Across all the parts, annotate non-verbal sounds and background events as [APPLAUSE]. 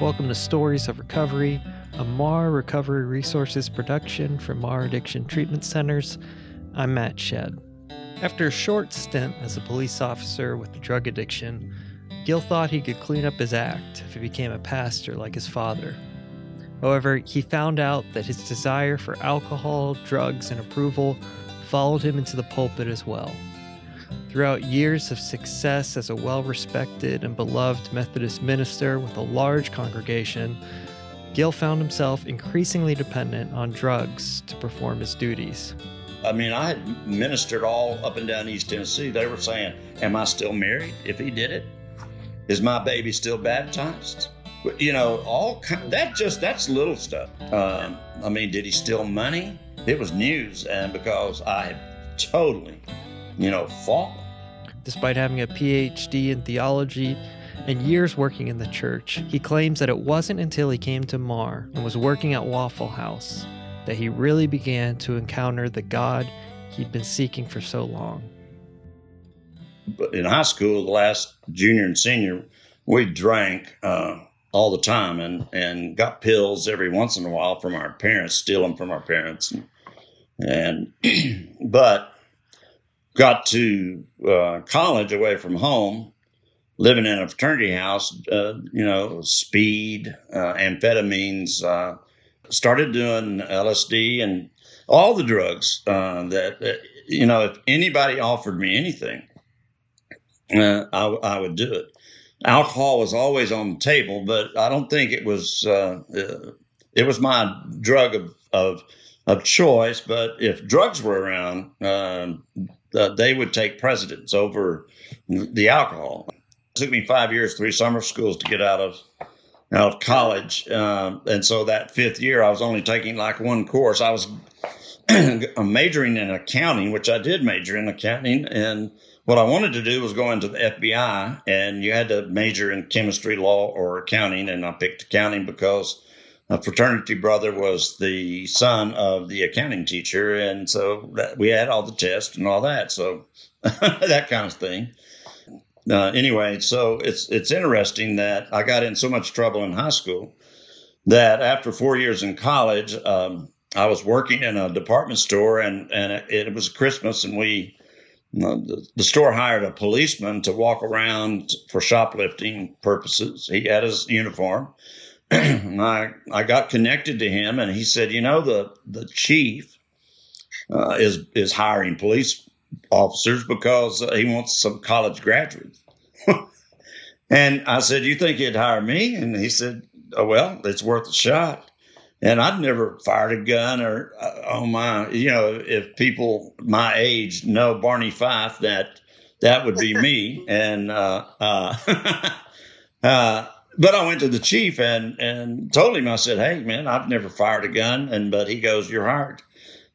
Welcome to Stories of Recovery, a MARR Recovery Resources production from MARR Addiction Treatment Centers. I'm Matt Shed. After a short stint as a police officer with drug addiction, Gil thought he could clean up his act if he became a pastor like his father. However, he found out that his desire for alcohol, drugs, and approval followed him into the pulpit as well. Throughout years of success as a well respected and beloved Methodist minister with a large congregation, Gil found himself increasingly dependent on drugs to perform his duties. I mean, I had ministered all up and down East Tennessee. They were saying, Am I still married if he did it? Is my baby still baptized? You know, all kind, that just that's little stuff. Um, I mean, did he steal money? It was news, and because I had totally, you know, fallen. Despite having a PhD in theology and years working in the church, he claims that it wasn't until he came to MARR and was working at Waffle House that he really began to encounter the God he'd been seeking for so long. But in high school, the last junior and senior, we drank uh, all the time and, and got pills every once in a while from our parents, steal them from our parents. And, [CLEARS THROAT] but got to uh, college away from home, living in a fraternity house, uh, you know, speed, uh, amphetamines, uh, started doing LSD and all the drugs uh, that, that, you know, if anybody offered me anything, uh, I, I, would do it. Alcohol was always on the table, but I don't think it was, it was my drug of, of, of choice. But if drugs were around, uh, they would take precedence over the alcohol. It took me five years, three summer schools to get out of out of college, uh, and so that fifth year, I was only taking like one course. I was [CLEARS THROAT] majoring in accounting, which I did major in accounting, and what I wanted to do was go into the FBI, and you had to major in chemistry, law, or accounting, and I picked accounting because a fraternity brother was the son of the accounting teacher, and so that, we had all the tests and all that. So [LAUGHS] that kind of thing. Uh, anyway, so it's it's interesting that I got in so much trouble in high school that after four years in college, um, I was working in a department store, and and it, it was Christmas, and we the, the, store hired a policeman to walk around for shoplifting purposes. He had his uniform [CLEARS THROAT] I I got connected to him, and he said, you know, the the chief uh, is is hiring police officers because he wants some college graduates. [LAUGHS] and I said, you think he'd hire me? And he said, oh, well, it's worth a shot. And I'd never fired a gun or, uh, oh my, you know, if people my age know Barney Fife, that that would be me. [LAUGHS] and uh, uh, [LAUGHS] uh but I went to the chief and and told him I said, "Hey, man, I've never fired a gun," and but he goes, "You're hired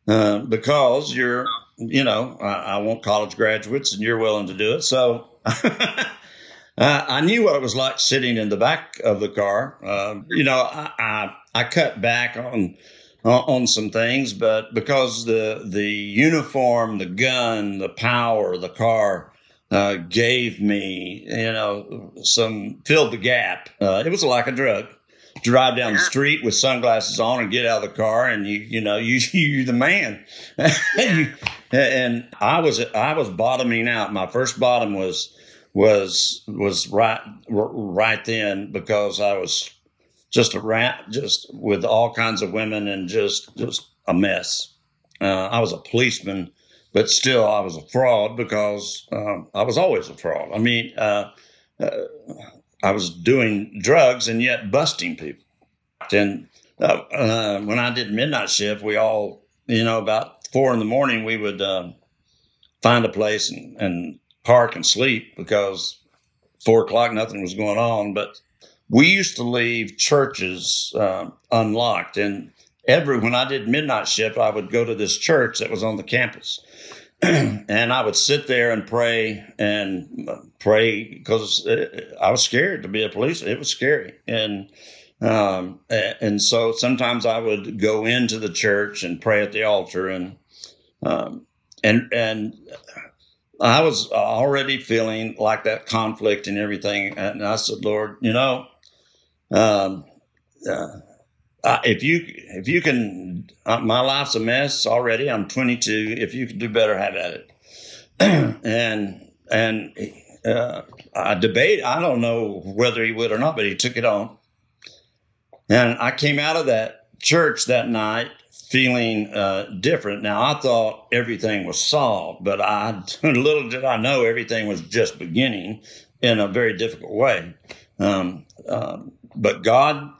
uh, because you're, you know, I, I, want college graduates, and you're willing to do it." So. [LAUGHS] I knew what it was like sitting in the back of the car. Uh, you know, I, I, I cut back on on some things, but because the the uniform, the gun, the power, the car uh, gave me, you know, some filled the gap. Uh, it was like a drug. Drive down the street with sunglasses on and get out of the car, and you, you know, [LAUGHS] you you're the man. [LAUGHS] you, and I was I was bottoming out. My first bottom was was was right right then because I was just a rat, just with all kinds of women and just just a mess. Uh, I was a policeman but still I was a fraud because um, I was always a fraud. I mean, uh, uh, I was doing drugs and yet busting people. And uh, uh, when I did midnight shift, we all, you know, about four in the morning, we would um, find a place and, and park and sleep because four o'clock nothing was going on. But we used to leave churches uh, unlocked and every when I did midnight shift, I would go to this church that was on the campus, [CLEARS THROAT] and I would sit there and pray and pray because I was scared to be a police. It was scary, and Um, and so sometimes I would go into the church and pray at the altar, and um, and and I was already feeling like that conflict and everything. And I said, Lord, you know, um, uh, if you if you can, uh, my life's a mess already. I'm 22. If you can do better, have at it. [CLEARS THROAT] and and uh, I debate. I don't know whether he would or not, but he took it on. And I came out of that church that night feeling uh, different. Now I thought everything was solved, but I [LAUGHS] little did I know everything was just beginning in a very difficult way. Um, uh, but God,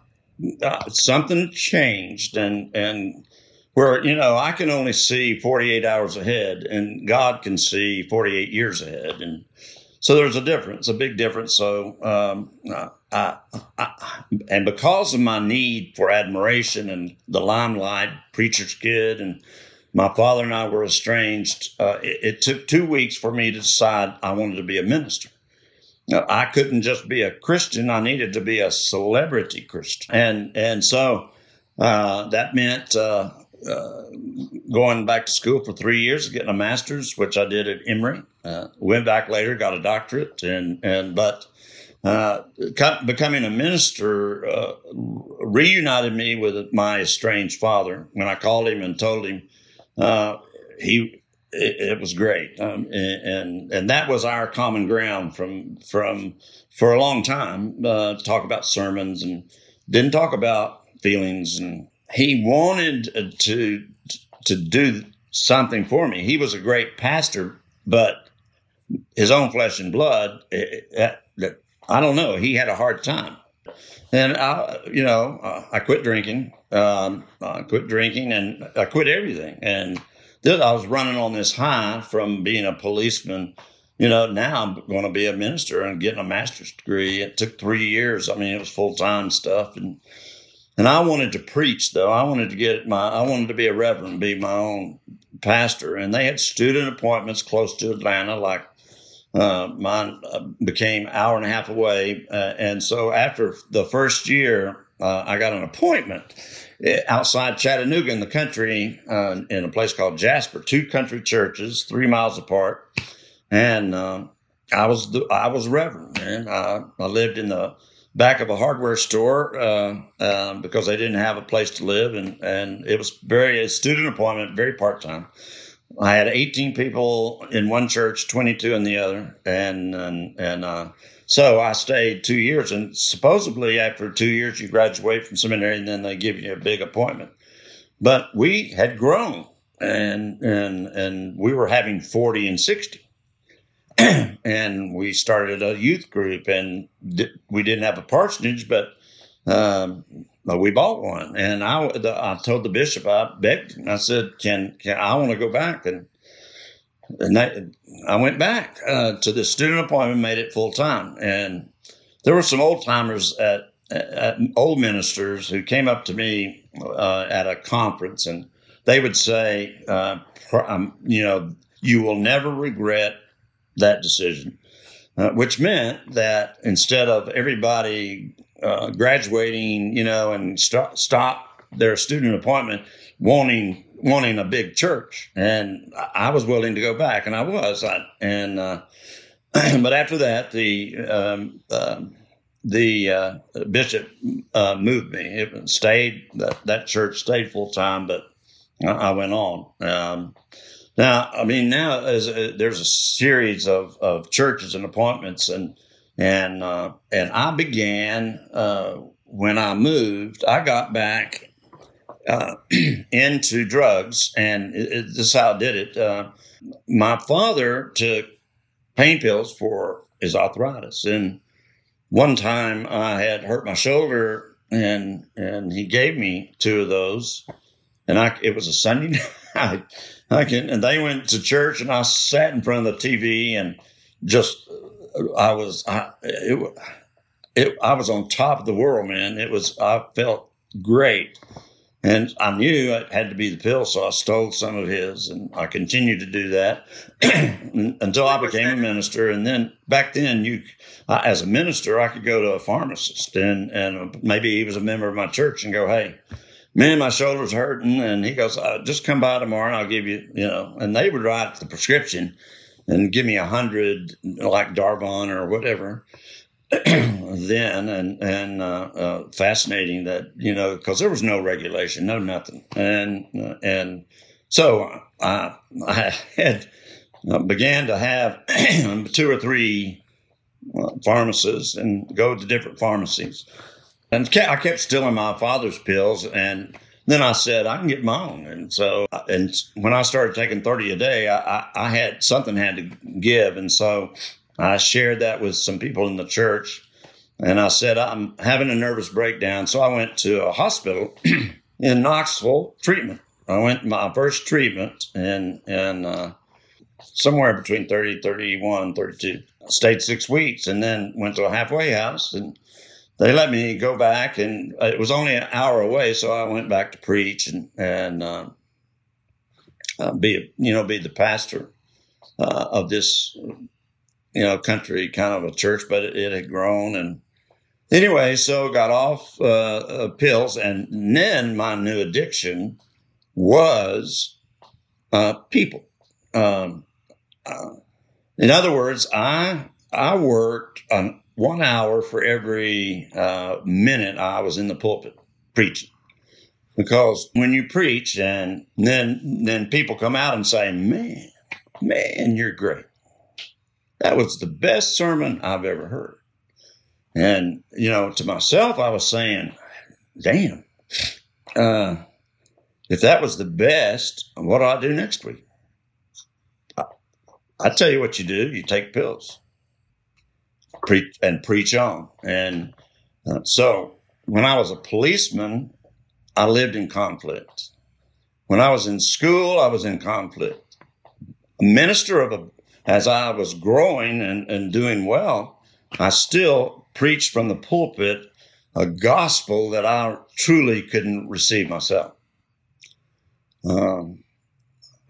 uh, something changed, and and where you know I can only see 48 hours ahead, and God can see 48 years ahead, and so there's a difference, a big difference. So, um, I, I, and because of my need for admiration and the limelight, preacher's kid, and my father and I were estranged, uh, it, it, took two weeks for me to decide I wanted to be a minister. I couldn't just be a Christian; I needed to be a celebrity Christian, and and so uh, that meant uh, uh, going back to school for three years, getting a master's, which I did at Emory. Uh, went back later, got a doctorate, and and but uh, becoming a minister uh, reunited me with my estranged father. When I called him and told him, he it, it, was great, um, and, and, and that was our common ground from from for a long time. Uh, talk about sermons and didn't talk about feelings and he wanted to to do something for me. He was a great pastor, but his own flesh and blood, it, eh, it, eh, I don't know. He had a hard time, and I, you know, uh, I quit drinking. Um, I quit drinking, and I quit everything. And then I was running on this high from being a policeman. You know, now I'm going to be a minister and getting a master's degree. It took three years. I mean, it was full time stuff, and and I wanted to preach though. I wanted to get my, I wanted to be a reverend, be my own pastor. And they had student appointments close to Atlanta, like uh, mine uh, became hour and a half away. Uh, and so after the first year, uh, I got an appointment outside Chattanooga in the country uh, in a place called Jasper, two country churches, three miles apart. And uh, I was the, I was reverend, and I, I lived in the back of a hardware store uh, uh, because they didn't have a place to live, and and it was very a student appointment, very part time. I had 18 people in one church, 22 in the other, and and and uh, so I stayed two years. And supposedly, after two years, you graduate from seminary, and then they give you a big appointment. But we had grown, and and and we were having 40 and 60. [CLEARS THROAT] and we started a youth group, and we didn't have a parsonage, but um, we bought one. And I, the, I told the bishop, I begged I said, "Can, can I want to go back?" And and I went back uh, to the student appointment, made it full time, and there were some old timers at, at, old ministers who came up to me uh, at a conference, and they would say, uh, um, "You know, you will never regret that decision, uh, which meant that instead of everybody uh, graduating, you know, and st- stop their student appointment wanting wanting a big church, and I was willing to go back, and I was, I, and uh, [CLEARS THROAT] but after that, the um, uh, the uh, bishop uh, moved me. It stayed that that church stayed full time, but I, I went on. Um, now, I mean, now as a, there's a series of, of churches and appointments, and and uh, and I began uh, when I moved. I got back uh, [CLEARS THROAT] into drugs, and it, it, this is how I did it. Uh, my father took pain pills for his arthritis, and one time I had hurt my shoulder, and and he gave me two of those, and I it was a Sunday [LAUGHS] night. I can, and they went to church, and I sat in front of the TV, and just I was I it, it I was on top of the world, man. It was I felt great, And I knew it had to be the pill, so I stole some of his, and I continued to do that [CLEARS THROAT] until I became a minister. And then back then, you, as a minister, I could go to a pharmacist, and and maybe he was a member of my church, and go, "Hey, man, my shoulder's hurting," and he goes, uh, "Just come by tomorrow, and I'll give you, you know." And they would write the prescription and give me a hundred, like Darvon or whatever. [CLEARS THROAT] then and and uh, uh, fascinating that you know because there was no regulation, no nothing, and uh, and so I I had began to have [CLEARS THROAT] two or three uh, pharmacists and go to different pharmacies, and I kept stealing my father's pills and. Then I said I can get my own, and so and when I started taking thirty a day, I, I, I had something had to give, and so I shared that with some people in the church. And I said, I'm having a nervous breakdown. So I went to a hospital [CLEARS THROAT] in Knoxville treatment. I went my first treatment and, and, uh, somewhere between 30, 31, 32. I stayed six weeks and then went to a halfway house and they let me go back and it was only an hour away. So I went back to preach and, and, uh, uh, be, you know, be the pastor, uh, of this you know, country kind of a church, but it, it had grown. And anyway, so got off uh, uh, pills. And then my new addiction was uh, people. Um, uh, in other words, I, I worked on one hour for every uh, minute I was in the pulpit preaching. Because when you preach and then then people come out and say, Man, man, you're great that was the best sermon I've ever heard. And, you know, to myself, I was saying, damn, uh, if that was the best, what do I do next week? I, I tell you what you do you take pills preach and preach on. And uh, so when I was a policeman, I lived in conflict. When I was in school, I was in conflict. A minister of a as I was growing and, and doing well, I still preached from the pulpit a gospel that I truly couldn't receive myself. Um,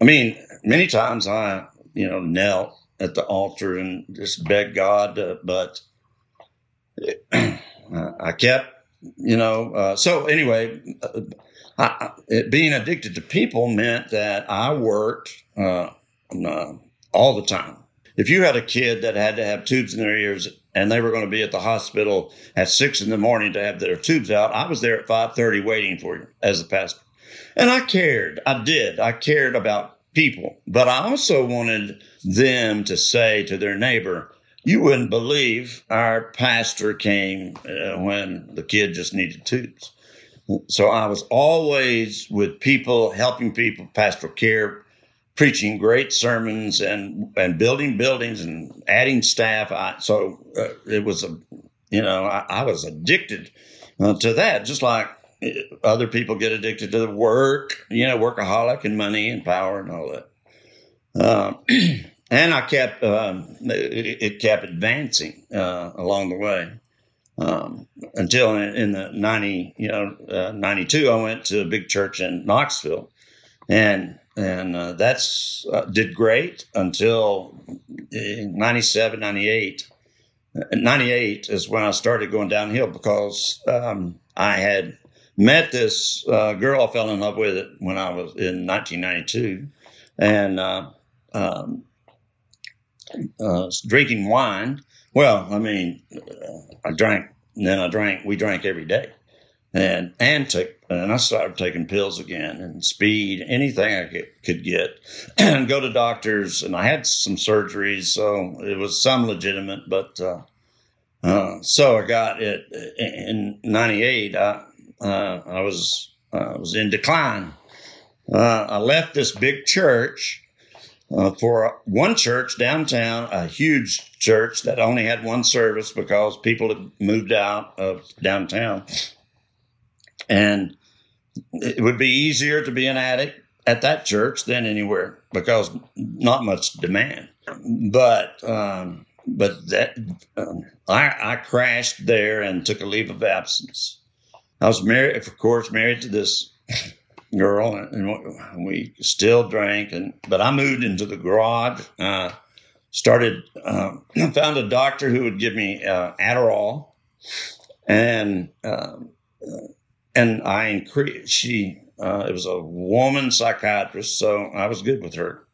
I mean, many times I, you know, knelt at the altar and just begged God, uh, but [CLEARS THROAT] I kept, you know. Uh, so anyway, I, it, being addicted to people meant that I worked uh, uh, all the time. If you had a kid that had to have tubes in their ears and they were going to be at the hospital at six in the morning to have their tubes out, I was there at five thirty waiting for you as a pastor, and I cared. I did. I cared about people, but I also wanted them to say to their neighbor, "You wouldn't believe our pastor came uh, when the kid just needed tubes." So I was always with people, helping people, pastoral care, preaching great sermons and and building buildings and adding staff. I, so uh, it was a, you know, I, I was addicted uh, to that, just like uh, other people get addicted to the work, you know, workaholic and money and power and all that. Uh, [CLEARS THROAT] and I kept um, it, it, kept advancing uh, along the way. Um, until in, in, the 90, you know, uh, 92, I went to a big church in Knoxville and and uh, that's uh, did great until 97 98 98 is when i started going downhill because um, i had met this uh, girl i fell in love with when i was in 1992 and uh, um, uh, drinking wine. Well i mean uh, i drank then i drank we drank every day and and and I started taking pills again and speed, anything I could, could get, [CLEARS THROAT] and go to doctors. And I had some surgeries, so it was some legitimate. But uh, uh, so I got it in '98. I uh, I was I was in decline. Uh, I left this big church uh, for one church downtown, a huge church that only had one service because people had moved out of downtown and it would be easier to be an addict at that church than anywhere because not much demand. But um, but that um, I, I crashed there and took a leave of absence. I was married, of course, married to this [LAUGHS] girl, and we still drank. And but I moved into the garage. Uh, started uh, [CLEARS THROAT] found a doctor who would give me uh, Adderall, and um, and I increased. She uh, it was a woman psychiatrist, so I was good with her.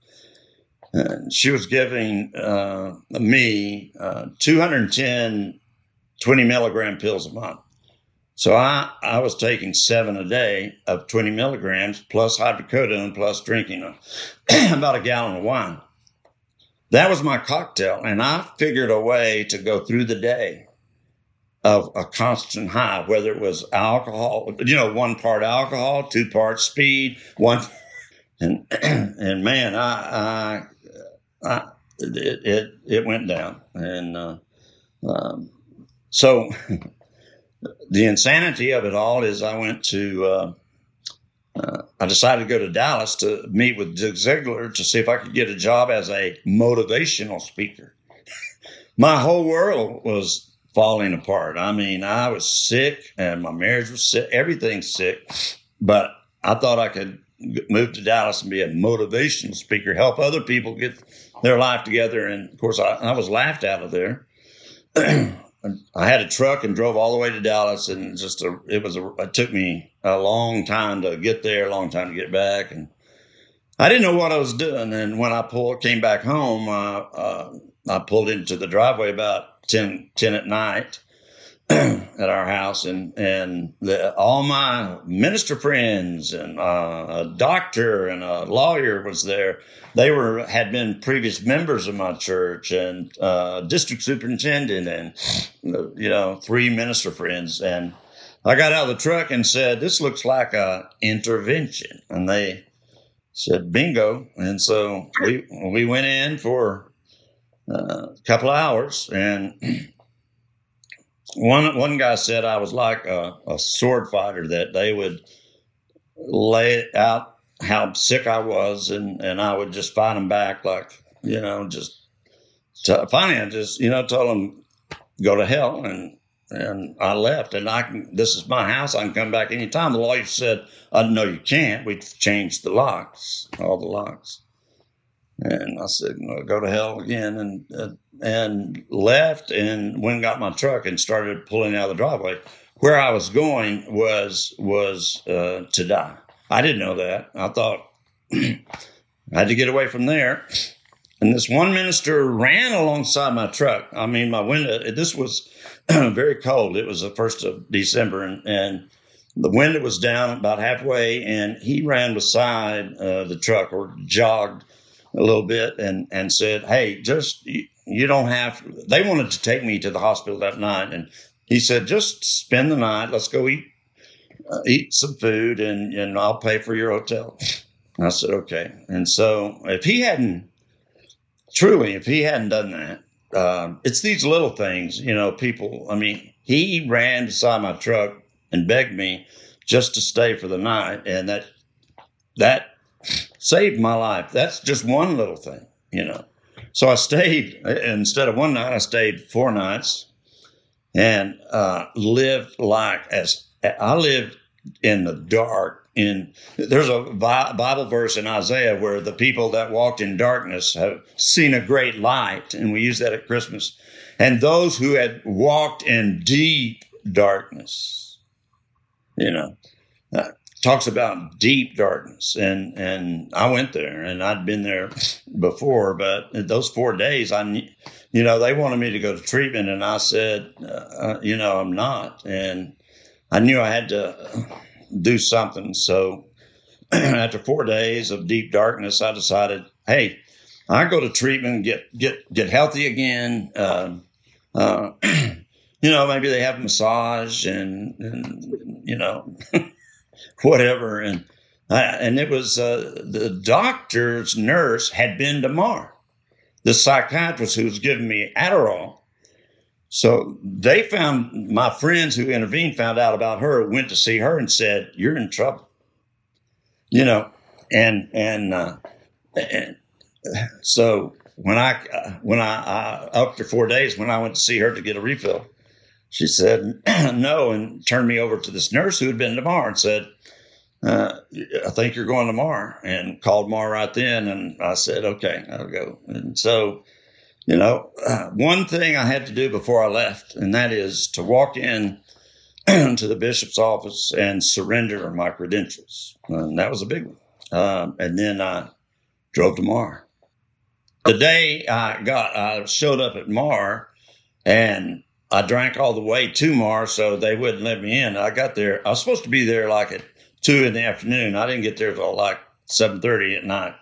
And she was giving uh, me 210 20 milligram pills a month. So I, I was taking seven a day of 20 milligrams plus hydrocodone plus drinking a, [CLEARS THROAT] about a gallon of wine. That was my cocktail. And I figured a way to go through the day of a constant high, whether it was alcohol, you know, one part alcohol, two parts speed, one. And, [CLEARS THROAT] and man, I, I, I it, it, it went down. And, uh, um, so [LAUGHS] the insanity of it all is I went to, uh, uh, I decided to go to Dallas to meet with Zig Ziglar to see if I could get a job as a motivational speaker. [LAUGHS] my whole world was falling apart. I mean, I was sick and my marriage was sick, everything's sick, but I thought I could move to Dallas and be a motivational speaker, help other people get their life together. And of course, I, I was laughed out of there. [CLEARS THROAT] I had a truck and drove all the way to Dallas, and just a, it was a, it took me a long time to get there, a long time to get back, and I didn't know what I was doing. And when I pulled came back home, uh, uh, I pulled into the driveway about 10, 10 at night [CLEARS THROAT] at our house, and and the, all my minister friends and uh, a doctor and a lawyer was there. They were had been previous members of my church and uh, district superintendent and you know three minister friends. And I got out of the truck and said this looks like a intervention. And they said bingo. And so we we went in for a couple of hours and one one guy said I was like a, a sword fighter that they would lay out how sick I was, and and I would just fight them back, like you know, just to, finally I just you know told them go to hell, and and I left, and I can. This is my house. I can come back anytime. The lawyer said, "I uh, know you can't. We've changed the locks, all the locks." And I said, well, "Go to hell again," and uh, and left, and went and got my truck and started pulling out of the driveway. Where I was going was was uh, to die. I didn't know that. I thought [CLEARS THROAT] I had to get away from there. And this one minister ran alongside my truck. I mean, my window, this was [CLEARS THROAT] very cold. It was the first of December, and, and the window was down about halfway, and he ran beside uh, the truck or jogged a little bit and, and said, Hey, just, you, you don't have, they wanted to take me to the hospital that night. And he said, Just spend the night. Let's go eat uh, eat some food and, and I'll pay for your hotel. I said, okay. And so if he hadn't, truly, if he hadn't done that, uh, it's these little things, you know, people, I mean, he ran beside my truck and begged me just to stay for the night. And that, that saved my life. That's just one little thing, you know. So I stayed, instead of one night, I stayed four nights and uh, lived like as I lived in the dark. In there's a Bible verse in Isaiah where the people that walked in darkness have seen a great light, and we use that at Christmas. And those who had walked in deep darkness, you know, uh, talks about deep darkness, and and I went there, and I'd been there before, but those four days, I, you know, they wanted me to go to treatment, and I said, uh, uh you know, I'm not, and I knew I had to do something. So [CLEARS THROAT] after four days of deep darkness, I decided, hey, I go to treatment, get get get healthy again. Uh, uh, [CLEARS THROAT] you know, maybe they have massage and, and you know, [LAUGHS] whatever. And I, and it was uh, the doctor's nurse had been to MARR, the psychiatrist who was giving me Adderall so they found my friends who intervened found out about her, went to see her and said, "You're in trouble," you know, and and, uh, and so when I when I, I after four days when I went to see her to get a refill, she said [CLEARS THROAT] no and turned me over to this nurse who had been to MARR and said, uh, I think you're going to MARR And called MARR right then. And I said, okay, I'll go. And so, you know, uh, [CLEARS THROAT] one thing I had to do before I left, and that is to walk in [CLEARS THROAT] to the bishop's office and surrender my credentials. And that was a big one. Um, and then I drove to MARR. The day I got, I showed up at MARR and I drank all the way to MARR's, so they wouldn't let me in. I got there. I was supposed to be there like at two in the afternoon. I didn't get there till like seven thirty at night.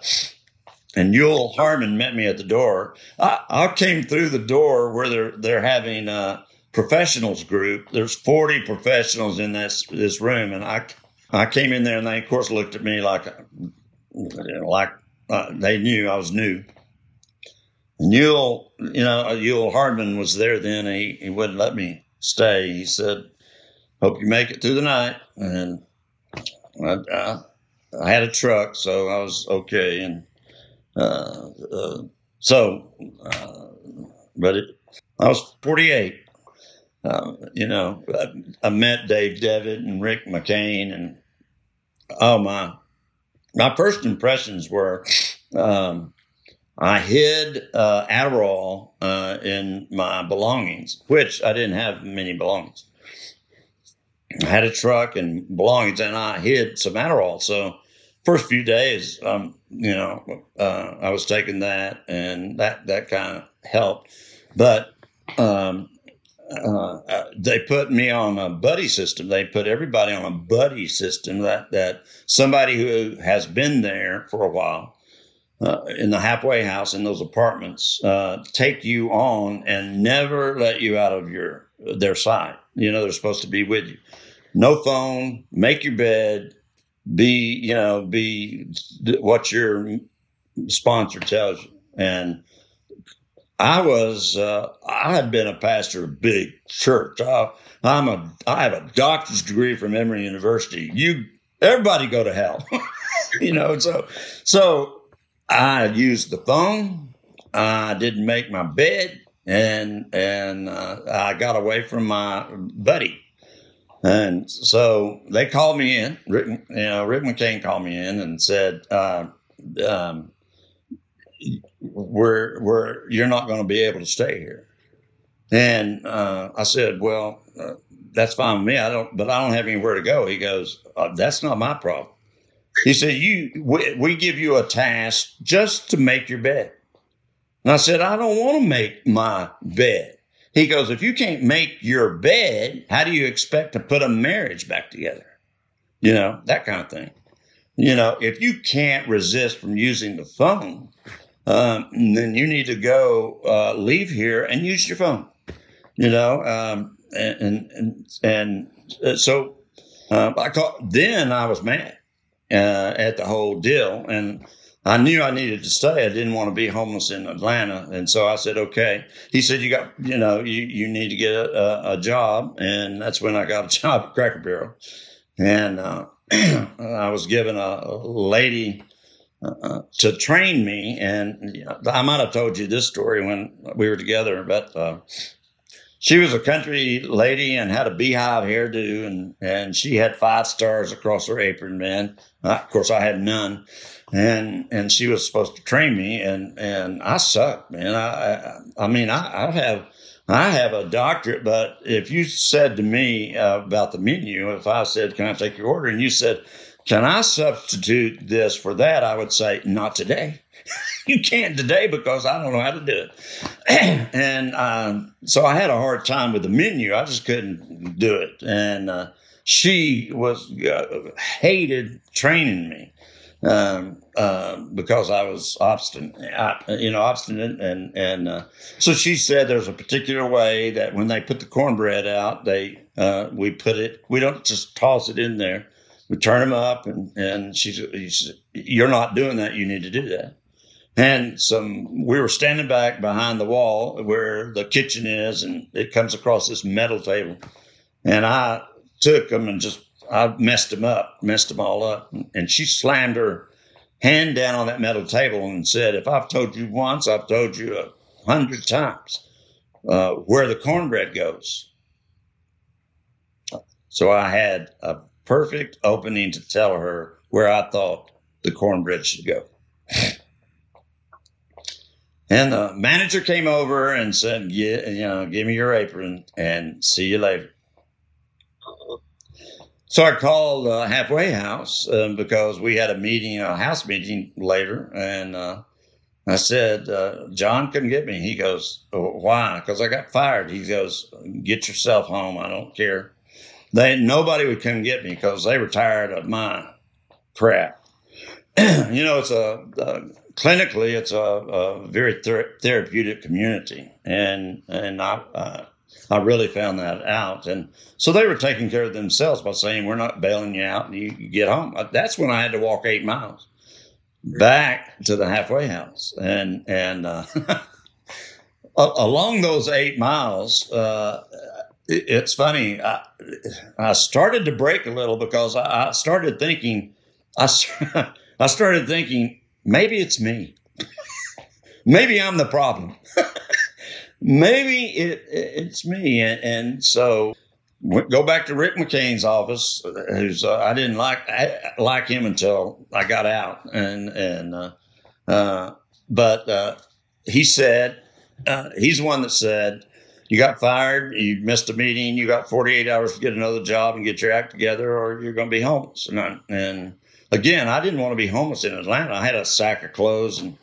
And Yule Harmon met me at the door. I, I came through the door where they're they're having a professionals group. There's 40 professionals in this this room, and I I came in there, and they of course looked at me like like uh, they knew I was new. Yule, you know, Yule Harmon was there then. He he wouldn't let me stay. He said, "Hope you make it through the night." And I, I, I had a truck, so I was okay. And uh, uh, so, uh, but it, I was 48. Uh, you know, I, I, met Dave Devitt and Rick McCain, and oh my, my first impressions were um, I hid uh, Adderall uh, in my belongings, which I didn't have many belongings. I had a truck and belongings, and I hid some Adderall. So first few days, um, you know, uh, I was taking that, and that that kind of helped. But um, uh, uh, they put me on a buddy system. They put everybody on a buddy system that that somebody who has been there for a while uh, in the halfway house in those apartments uh, take you on and never let you out of your their sight. You know they're supposed to be with you. No phone. Make your bed. Be you know be what your sponsor tells you. And I was uh, I had been a pastor of big church. I, I'm a I have a doctor's degree from Emory University. You everybody go to hell. [LAUGHS] you know so so I used the phone. I didn't make my bed, and and uh, I got away from my buddy. And so they called me in. Rick, you know, Rick McCain called me in and said, uh, um, "We're we're you're not going to be able to stay here." And uh, I said, "Well, uh, that's fine with me. I don't, but I don't have anywhere to go." He goes, uh, "That's not my problem." He said, "You, we, we give you a task just to make your bed." And I said, "I don't want to make my bed." He goes, "If you can't make your bed, how do you expect to put a marriage back together?" You know that kind of thing. You know, if you can't resist from using the phone, um, then you need to go uh, leave here and use your phone. You know, um, and and and, and uh, so uh, I caught, then I was mad uh, at the whole deal. And I knew I needed to stay. I didn't want to be homeless in Atlanta. And so I said, okay. He said, you got, you know, you, you need to get a, a job. And that's when I got a [LAUGHS] job at Cracker Barrel. And uh, [CLEARS THROAT] I was given a, lady uh, to train me. And I might have told you this story when we were together, but uh, she was a country lady and had a beehive hairdo, and and she had five stars across her apron. Man, uh, of course I had none, and and she was supposed to train me, and and I sucked, man. I I, I mean I, I have. I have a doctorate, but if you said to me uh, about the menu, if I said, "Can I take your order?" and you said, "Can I substitute this for that?" I would say, "Not today." [LAUGHS] you can't today because I don't know how to do it. [CLEARS THROAT] and um, so I had a hard time with the menu. I just couldn't do it. And uh, she was uh, hated training me um, uh, because I was obstinate, I, you know, obstinate. And, and uh, so she said there's a particular way that when they put the cornbread out, they uh, we put it, we don't just toss it in there. We turn them up, and, and she said, You're not doing that. You need to do that and some we were standing back behind the wall where the kitchen is and it comes across this metal table. And i took them and just i messed them up messed them all up. And she slammed her hand down on that metal table and said if i've told you once i've told you a hundred times uh, where the cornbread goes. So i had a perfect opening to tell her where I thought the cornbread should go. [LAUGHS] And the manager came over and said, "Yeah, you know, give me your apron and see you later." So I called uh, Halfway House um, because we had a meeting, a house meeting later, and uh, I said, uh, "John couldn't get me." He goes, oh, "Why?" Because I got fired. He goes, "Get yourself home. I don't care." They nobody would come get me because they were tired of my crap. [CLEARS THROAT] you know, it's a, a clinically, it's a, a very ther- therapeutic community, and and I uh, I really found that out, and so they were taking care of themselves by saying we're not bailing you out, and you, you get home. Uh, that's when I had to walk eight miles back to the halfway house, and and uh, [LAUGHS] along those eight miles. Uh, it's funny. I, I, started to break a little because I, I started thinking. I, [LAUGHS] I started thinking maybe it's me. maybe I'm the problem. [LAUGHS] maybe it, it's me. And, and, so go back to Rick McCain's office, who's uh, I didn't like I, like him until I got out, and and uh, uh, but uh, he said uh, he's the one that said. You got fired, you missed a meeting, you got 48 hours to get another job and get your act together, or you're going to be homeless. And, I, and again, I didn't want to be homeless in Atlanta. I had a sack of clothes and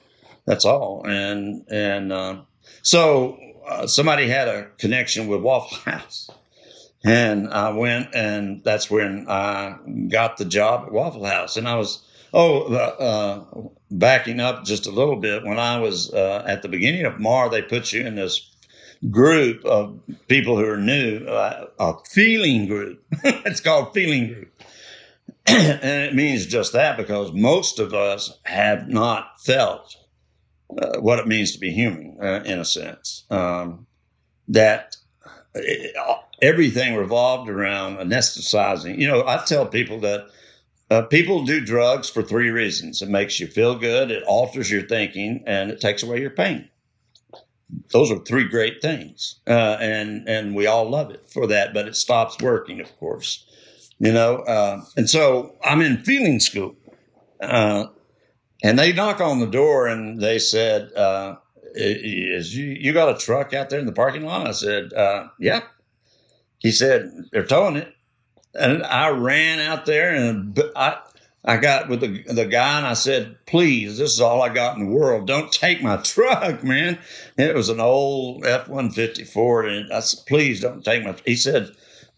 that's all. And and uh, so uh, somebody had a connection with Waffle [LAUGHS] House, and I went, and that's when I got the job at Waffle House. And I was oh, uh, backing up just a little bit. When I was uh, at the beginning of MARR, they put you in this group of people who are new, uh, a feeling group. [LAUGHS] it's called feeling group [CLEARS THROAT] and it means just that because most of us have not felt uh, what it means to be human, uh, in a sense. Um, that it, everything revolved around anesthetizing. You know, I tell people that uh, people do drugs for three reasons it makes you feel good, it alters your thinking, and it takes away your pain. Those are three great things, uh, and and we all love it for that. But it stops working, of course you know. Uh, and so I'm in feeling school, uh, and they knock on the door and they said, uh, "Is you you got a truck out there in the parking lot?" I said, uh, "Yeah." He said, "They're towing it," and I ran out there and I. I got with the the guy and I said, "Please, this is all I got in the world. Don't take my [LAUGHS] truck, man." it was an old F one fifty Ford, and I said, "Please don't take my." He said,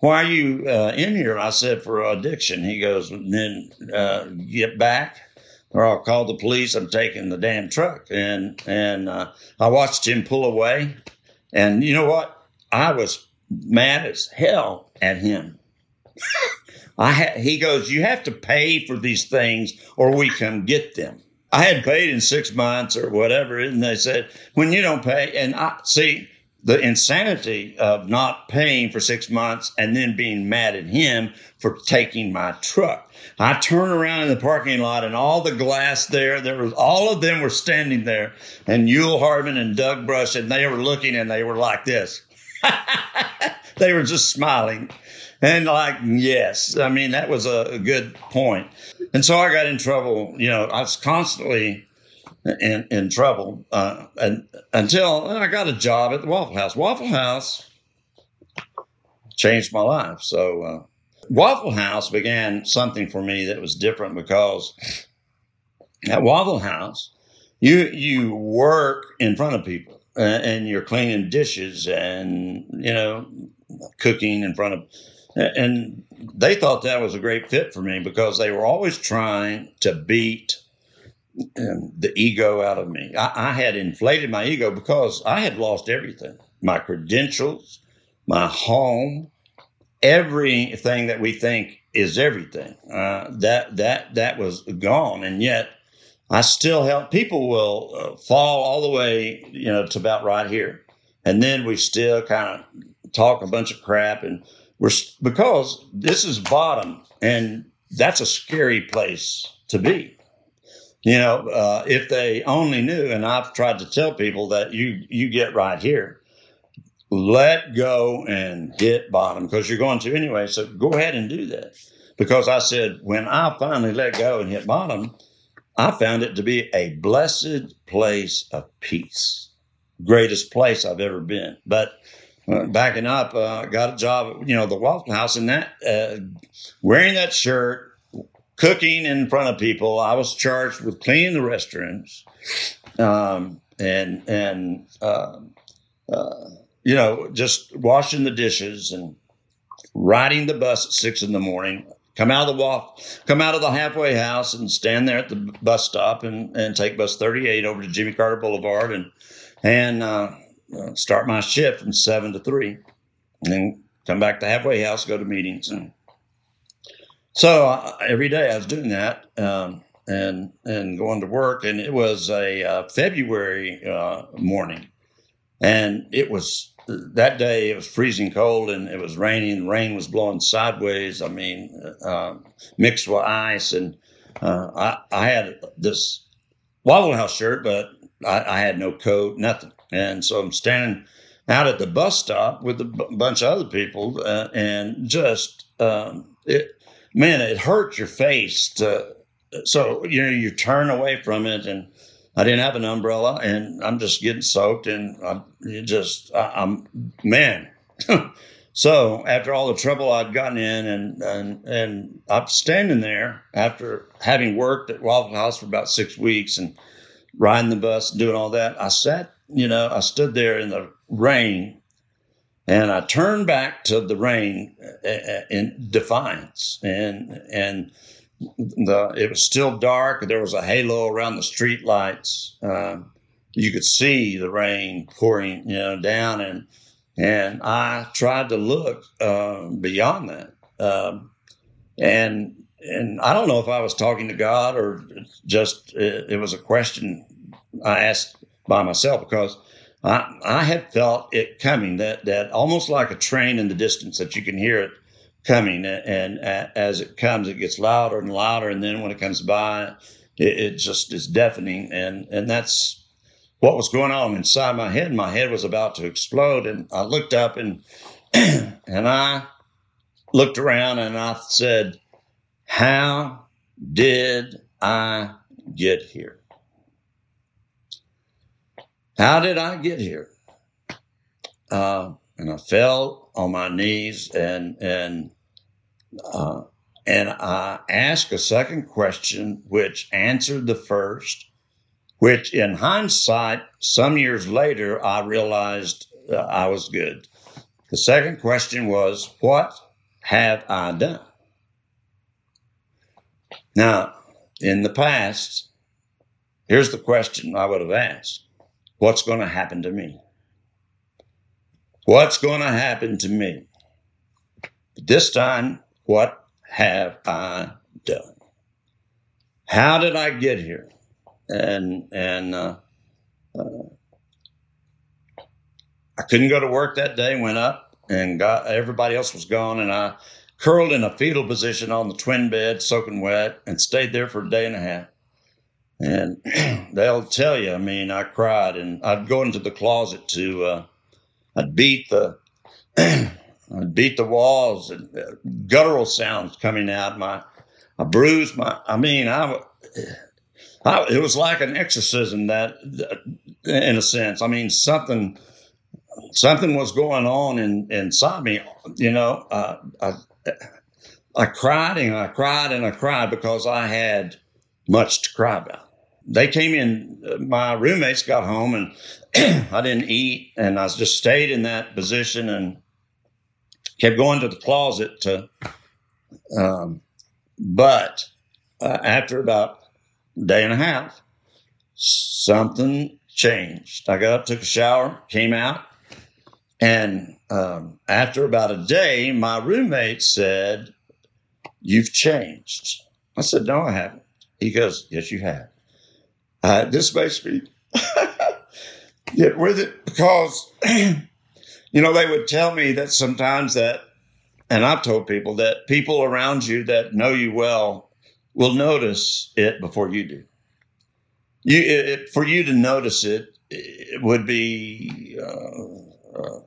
why are you uh, in here? I said, for addiction. He goes, then uh, get back or I'll call the police. I'm taking the damn truck. And, and uh, I watched him pull away. And you know what? I was mad as hell at him. [LAUGHS] I ha- he goes, you have to pay for these things or we come get them. I had paid in six months or whatever. And they said, when you don't pay, and I see, the insanity of not paying for six months and then being mad at him for taking my truck. I turn around in the parking lot and all the glass there, there was all of them were standing there and Yule Harmon and Doug Brush and they were looking and they were like this. [LAUGHS] they were just smiling and like, yes, I mean, that was a, a good point. And so I got in trouble. You know, I was constantly in, in trouble uh, and, until I got a job at the Waffle House. Waffle House changed my life. So uh, Waffle House began something for me that was different because at Waffle House, you you work in front of people uh, and you're cleaning dishes and you know cooking in front of and they thought that was a great fit for me because they were always trying to beat [CLEARS THROAT] the ego out of me. I, I, had inflated my ego because I had lost everything my credentials, my home, everything that we think is everything. Uh, that, that, that was gone. And yet, I still help. People will uh, fall all the way, you know, to about right here. And then we still kind of talk a bunch of crap. And we're, because this is bottom and that's a scary place to be you know, uh, if they only knew, and I've tried to tell people that you you get right here, let go and hit bottom because you're going to anyway. So go ahead and do that. because I said, when I finally let go and hit bottom, I found it to be a blessed place of peace. Greatest place I've ever been. But uh, backing up, uh, got a job you know, the Waffle House and that, uh, wearing that shirt, cooking in front of people. I was charged with cleaning the restrooms, um, and, and, uh, uh, you know, just washing the dishes and riding the bus at six in the morning, come out of the walk, come out of the halfway house and stand there at the bus stop and, and take bus 38 over to Jimmy Carter Boulevard and, and, uh, start my shift from seven to three and then come back to halfway house, go to meetings. And so uh, every day I was doing that, um, and, and going to work. And it was a uh, February uh, morning and it was that day it was freezing cold and it was raining. Rain was blowing sideways. I mean, uh, mixed with ice. And uh, I, I had this Waffle House shirt, but I, I, had no coat, nothing. And so I'm standing out at the bus stop with a b- bunch of other people, uh, and just um, it, man, it hurts your face to. So you know, you turn away from it and I didn't have an umbrella, and I'm just getting soaked, and I'm just I, am man. [LAUGHS] so after all the trouble I'd gotten in, and and and I'm standing there after having worked at Waffle House for about six weeks and riding the bus and doing all that, I sat, you know, I stood there in the rain, and I turned back to the rain uh, uh, in defiance, and and the it was still dark. There was a halo around the street lights. Um, you could see the rain pouring, you know, down, and and I tried to look uh, beyond that, um, and and I don't know if I was talking to God or just it, it was a question I asked by myself because I I had felt it coming that that almost like a train in the distance that you can hear it coming, and, as it comes, it gets louder and louder, and then when it comes by, it, it just is deafening, and and that's what was going on inside my head. My head was about to explode, and I looked up and [CLEARS THROAT] and I looked around and I said, "How did I get here? How did I get here?" Uh, and I fell on my knees and and uh, and I asked a second question, which answered the first, which in hindsight, some years later, I realized uh, I was good. The second question was, What have I done? Now, in the past, here's the question I would have asked What's going to happen to me? What's going to happen to me? This time, what have I done? How did I get here? And and uh, uh, I couldn't go to work that day. Went up and got everybody else was gone, and I curled in a fetal position on the twin bed, soaking wet, and stayed there for a day and a half. And [CLEARS THROAT] they'll tell you, I mean, I cried, and I'd go into the closet to, uh, I'd beat the [CLEARS THROAT] I'd beat the walls and uh, guttural sounds coming out. My, I bruised my, I mean, I, I, it was like an exorcism that, in a sense, I mean, something, something was going on in, inside me, you know, uh, I, I cried and I cried and I cried because I had much to cry about. They came in, my roommates got home and [CLEARS THROAT] I didn't eat and I just stayed in that position and kept going to the closet to, um, but uh, after about a day and a half, something changed. I got up, took a shower, came out, and um, after about a day, my roommate said, You've changed. I said, No, I haven't. He goes, Yes, you have. Uh, this makes [LAUGHS] me get with it because [CLEARS THROAT] you know, they would tell me that sometimes that, and I've told people that people around you that know you well will notice it before you do. You, it, for you to notice it, it would be, uh, uh,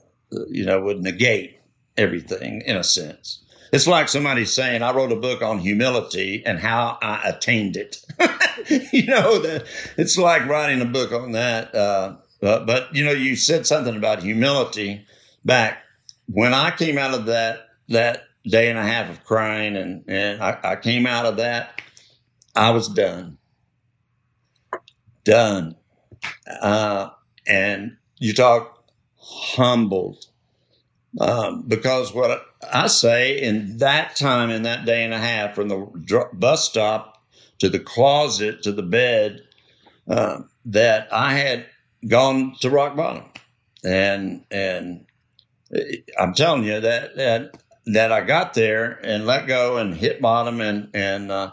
you know, would negate everything in a sense. It's like somebody saying, I wrote a book on humility and how I attained it. [LAUGHS] you know, that it's like writing a book on that. Uh, but, but, you know, you said something about humility back when I came out of that, that day and a half of crying and, and I, I came out of that, I was done. Done. Uh, and you talk humbled um, because what I say in that time, in that day and a half, from the bus stop to the closet to the bed, uh, that I had gone to rock bottom, and and I'm telling you that that that I got there and let go and hit bottom, and and uh,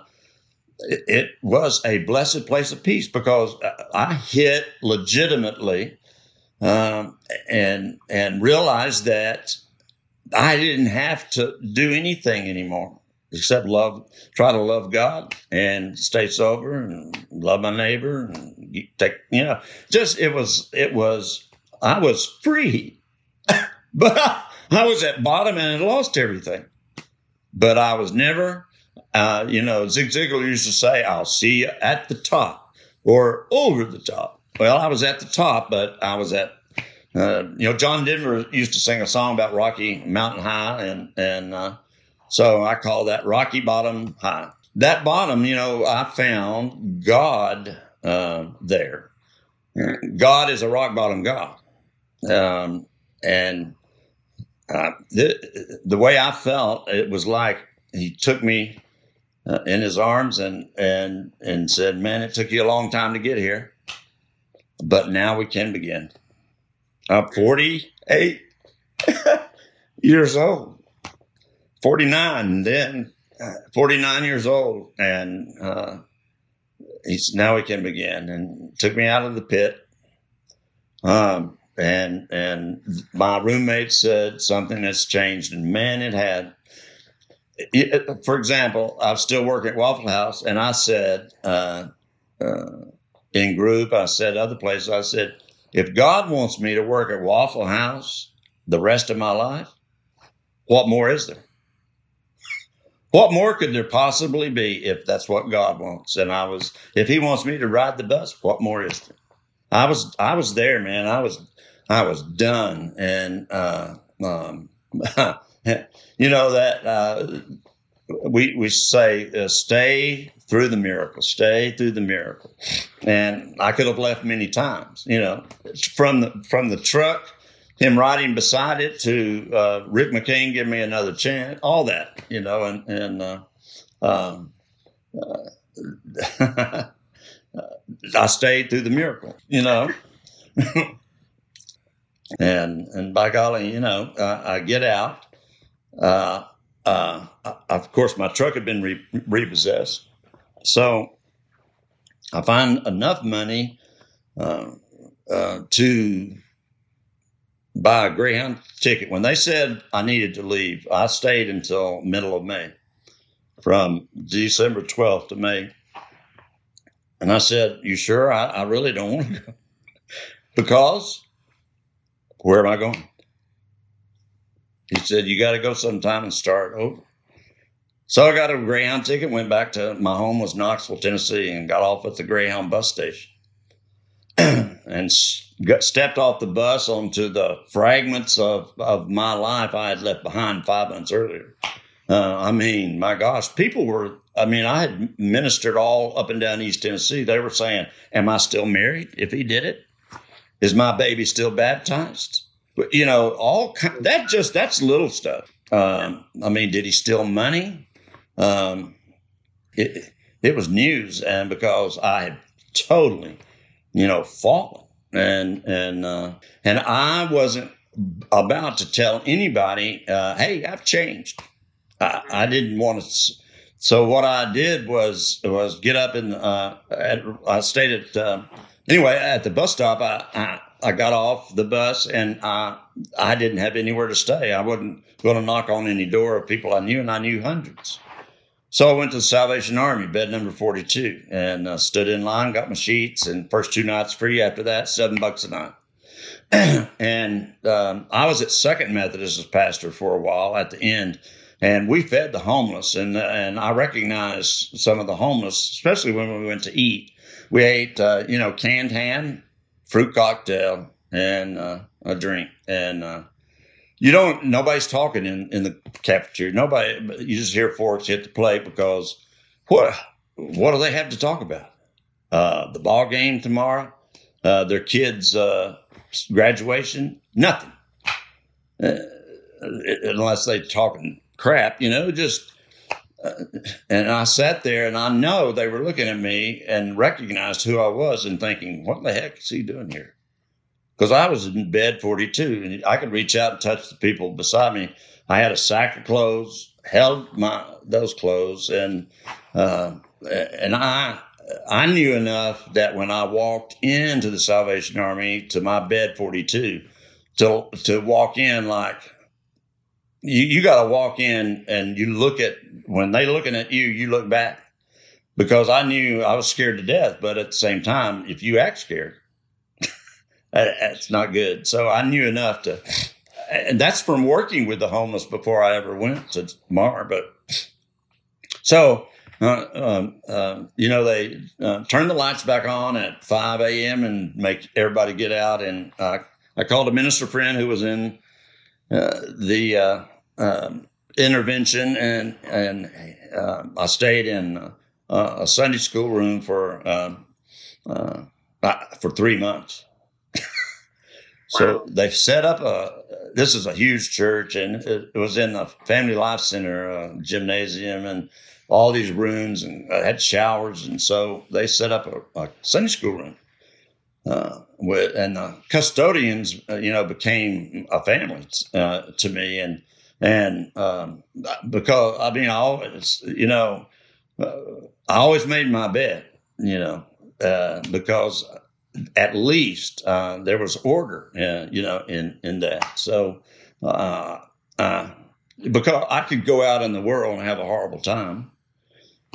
it, it was a blessed place of peace because I hit legitimately um, and and realized that I didn't have to do anything anymore except love, try to love God and stay sober and love my neighbor and take, you know, just it was, it was, I was free, [LAUGHS] but I, I, was at bottom and had lost everything. But I was never, uh, you know, Zig Ziglar used to say, I'll see you at the top or over the top. Well, I was at the top, but I was at, uh, you know, John Denver used to sing a song about Rocky Mountain High, and and uh, so I call that Rocky Bottom High. That bottom, you know, I found God uh, there. God is a rock bottom God, um, and uh, the the way I felt, it was like He took me uh, in His arms and and and said, "Man, it took you a long time to get here." but now we can begin. I'm 48 [LAUGHS] years old, 49, then uh, 49 years old, and uh, he's now we can begin. And took me out of the pit. Um, and and my roommate said something has changed, and man, it had. It, for example, I was still working at Waffle House, and I said, uh, uh in group. I said other places. I said, if God wants me to work at Waffle House the rest of my life, what more is there? What more could there possibly be if that's what God wants? And I was, if He wants me to ride the bus, what more is there? I was, I was there, man. I was, I was done, and uh, um, [LAUGHS] you know that uh, we we say uh, stay through the miracle, stay through the miracle. And I could have left many times, you know, from the from the truck, him riding beside it to uh, Rick McCain give me another chance, all that, you know, and and uh, um, uh, [LAUGHS] I stayed through the miracle, you know. [LAUGHS] and and by golly, you know, I get out. Uh, uh, of course, my truck had been re- repossessed, so I find enough money uh, uh, to buy a Greyhound ticket. When they said I needed to leave, I stayed until middle of May, from December 12th to May. And I said, You sure? I, I really don't want to go. [LAUGHS] because where am I going? He said, You got to go sometime and start over. So I got a Greyhound ticket, went back to my home was Knoxville, Tennessee, and got off at the Greyhound bus station. [CLEARS THROAT] and got, stepped off the bus onto the fragments of, of my life I had left behind five months earlier. Uh, I mean, my gosh, people were, I mean, I had ministered all up and down East Tennessee. They were saying, Am I still married if he did it? Is my baby still baptized? You know, all that just, that's little stuff. Um, I mean, did he steal money? Um, it, it was news, and because I had totally, you know, fallen, and and uh, and I wasn't about to tell anybody, uh, "Hey, I've changed." I, I didn't want to. So what I did was was get up and uh, at, I stayed at uh, anyway at the bus stop. I, I I got off the bus and I I didn't have anywhere to stay. I wasn't going to knock on any door of people I knew, and I knew hundreds. So I went to the Salvation Army, bed number 42, and uh, stood in line, got my sheets, and first two nights free. After that, seven bucks a night. [CLEARS THROAT] and um, I was at Second Methodist as pastor for a while. At the end, and we fed the homeless, and and I recognize some of the homeless, especially when we went to eat. We ate, uh, you know, canned ham, fruit cocktail, and uh, a drink, and uh, you don't. Nobody's talking in in the cafeteria. Nobody. You just hear forks hit the plate because what what do they have to talk about? Uh, the ball game tomorrow, uh, their kids' uh, graduation, nothing. Uh, unless they talking crap, you know, just. Uh, and I sat there and I know they were looking at me and recognized who I was and thinking, what the heck is he doing here? Because I was in bed 42 and I could reach out and touch the people beside me. I had a sack of clothes, held my those clothes, and uh, and I I knew enough that when I walked into the Salvation Army to my bed 42 to to walk in like you, you got to walk in and you look at when they looking at you, you look back because I knew I was scared to death. But at the same time, if you act scared, that's not good. So I knew enough to, and that's from working with the homeless before I ever went to MARR. But so, uh, um, uh, you know, they uh, turn the lights back on at 5 a.m. and make everybody get out. And I called a minister friend who was in uh, the uh, um, intervention, and and uh, I stayed in a Sunday school room for um, for three months. So they've set up a. This is a huge church, and it, it was in the Family Life Center uh, gymnasium, and all these rooms, and had showers, and so they set up a, a Sunday school room. Uh, with, and the custodians, uh, you know, became a family uh, to me, and and um, because I mean, I always, you know, uh, I always made my bed, you know, uh, because at least uh, there was order, uh, you know, in in that. So, uh, uh, because I could go out in the world and have a horrible time,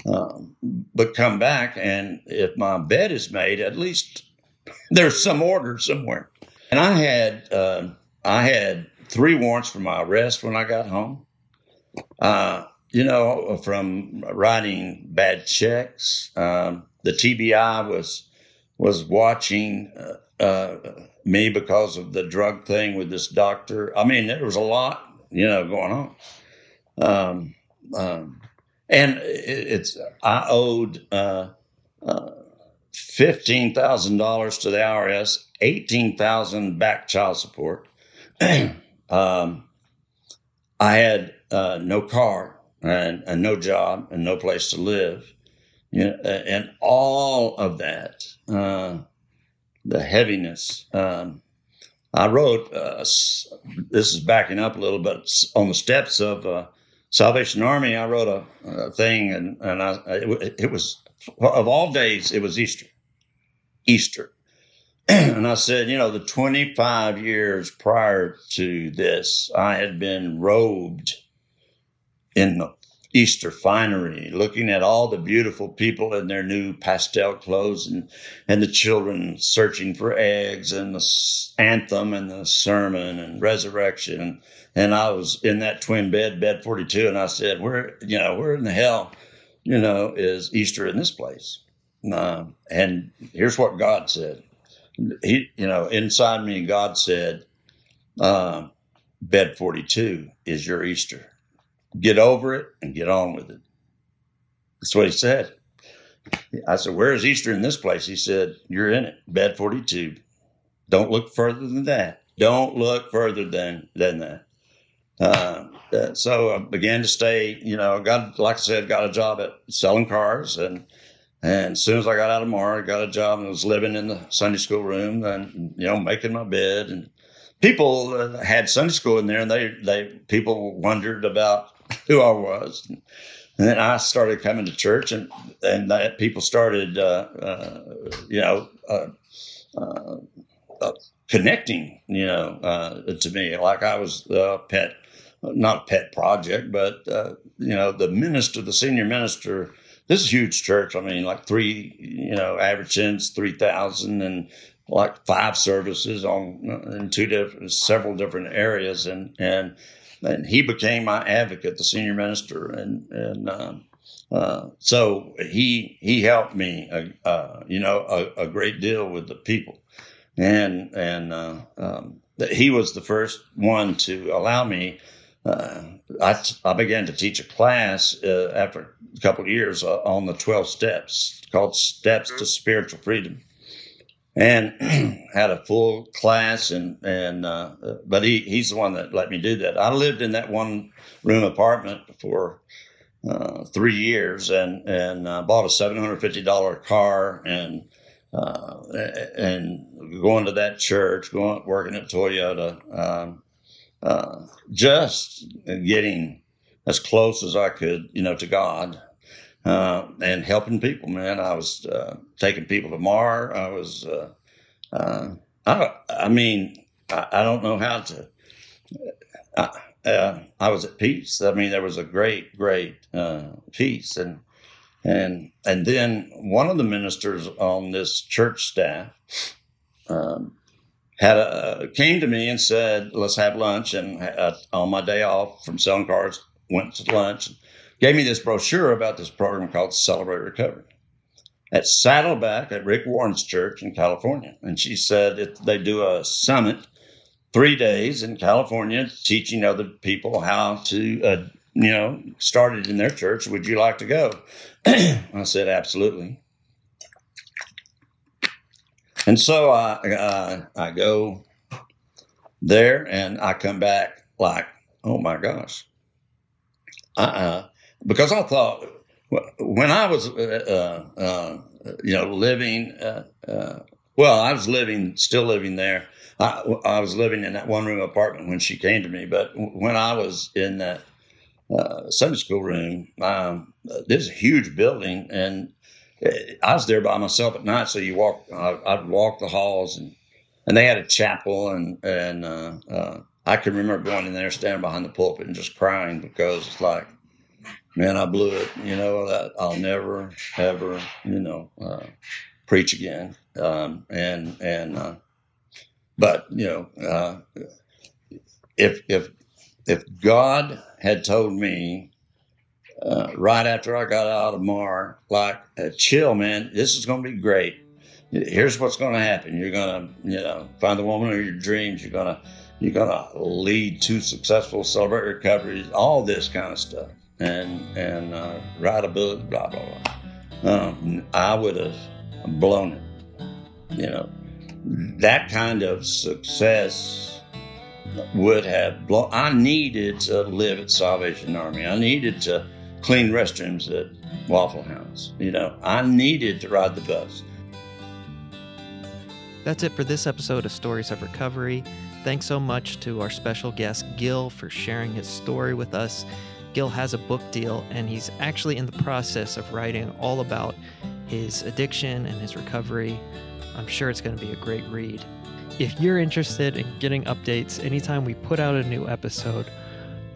um, but come back and if my bed is made, at least [LAUGHS] there's some order somewhere. And I had I had three warrants for my arrest when I got home. Uh, you know, from writing bad checks. Um, the TBI was was watching uh, uh, me because of the drug thing with this doctor. I mean, there was a lot, you know, going on. Um, um, and it, it's I owed uh, uh, fifteen thousand dollars to the IRS, eighteen thousand back child support. [CLEARS THROAT] Um, I had uh, no car and, and, no job and no place to live. You know, and all of that, uh, the heaviness. Um, I wrote, uh, this is backing up a little bit, on the steps of uh, Salvation Army, I wrote a, a thing, and, and I, it, it was, of all days, it was Easter. Easter. [CLEARS THROAT] and I said, you know, the 25 years prior to this, I had been robed in the Easter finery, looking at all the beautiful people in their new pastel clothes and, and the children searching for eggs and the anthem and the sermon and resurrection. And I was in that twin bed, bed 42, and I said, where, you know, where in the hell, you know, is Easter in this place? Uh, and here's what God said he, you know, inside me, God said, uh, bed 42 is your Easter. Get over it and get on with it. That's what he said. I said, Where is Easter in this place? He said, You're in it, bed 42. Don't look further than that. Don't look further than, than that. Uh, so I began to stay, you know, got, like I said, got a job at selling cars and and as soon as I got out of MARR, I got a job and was living in the Sunday school room and, you know, making my bed. And people uh, had Sunday school in there and they, they, people wondered about who I was. And, then I started coming to church and, and that people started, uh, uh, you know, uh, uh, uh, connecting, you know, to me like I was a pet, not a pet project, but, you know, the minister, the senior minister, this is huge church. I mean, like three, you know, average sins three thousand, and like five services on in two different, several different areas, and and and he became my advocate, the senior minister, and and um, uh, so he he helped me, uh, uh, you know, a, a, great deal with the people, and and uh, um, he was the first one to allow me. Uh, I, I began to teach a class uh, after a couple of years on the twelve steps called Steps to Spiritual Freedom and [CLEARS THROAT] had a full class and and uh, but he he's the one that let me do that. I lived in that one room apartment for uh, three years and and uh, bought a seven hundred fifty dollar car and uh, and going to that church, going working at Toyota, um, uh, just getting as close as I could, you know, to God uh, and helping people, man. I was uh, taking people to MARR. I was, uh, uh I, I mean, I, I, don't know how to. Uh, I was at peace. I mean, there was a great, great uh, peace, and and and then one of the ministers on this church staff um, had a came to me and said, "Let's have lunch." And on my day off from selling cars, went to lunch gave me this brochure about this program called Celebrate Recovery at Saddleback at Rick Warren's church in California. And she said it, they do a summit, three days in California, teaching other people how to, uh, you know, started in their church. Would you like to go? [CLEARS THROAT] I said, absolutely. And so I, uh, I go there and I come back like, oh my gosh. Uh-uh because I thought when I was, uh, uh, uh you know, living, uh, uh, well, I was living, still living there. I, I, was living in that one room apartment when she came to me, but when I was in that Sunday school room, um, this is a huge building, and I was there by myself at night. So you walk, I, would walk the halls, and and they had a chapel, and and I can remember going in there, standing behind the pulpit, and just crying because it's like man, I blew it. You know that I'll never ever you know uh, preach again. Um, and and uh, but you know uh, if if if God had told me uh, right after I got out of MARR, like, uh, chill, man, this is going to be great. Here's what's going to happen. You're going to, you know, find the woman of your dreams. You're going to, you're going to lead two successful celebrate recoveries, all this kind of stuff and and uh, write a book, blah blah blah. Um, I would have blown it. You know, that kind of success would have blown. I needed to live at Salvation Army. I needed to clean restrooms at Waffle House. You know, I needed to ride the bus. That's it for this episode of Stories of Recovery. Thanks so much to our special guest, Gil, for sharing his story with us. Gil has a book deal, and he's actually in the process of writing all about his addiction and his recovery. I'm sure it's going to be a great read. If you're interested in getting updates anytime we put out a new episode,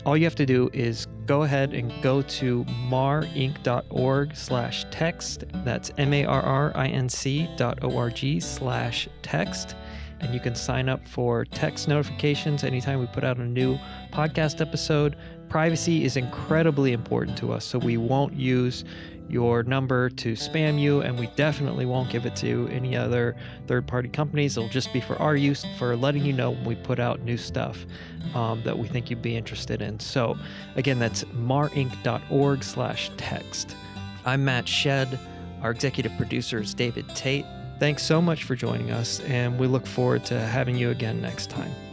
all you have to do is go ahead and go to marrinc.org slash text. That's M-A-R-R-I-N-C dot O-R-G slash text. And you can sign up for text notifications anytime we put out a new podcast episode privacy is incredibly important to us, so we won't use your number to spam you, and we definitely won't give it to any other third party companies. It'll just be for our use, for letting you know when we put out new stuff um, that we think you'd be interested in. So, again, that's marrinc.org slash text. I'm Matt Shed. Our executive producer is David Tate. Thanks so much for joining us, and we look forward to having you again next time.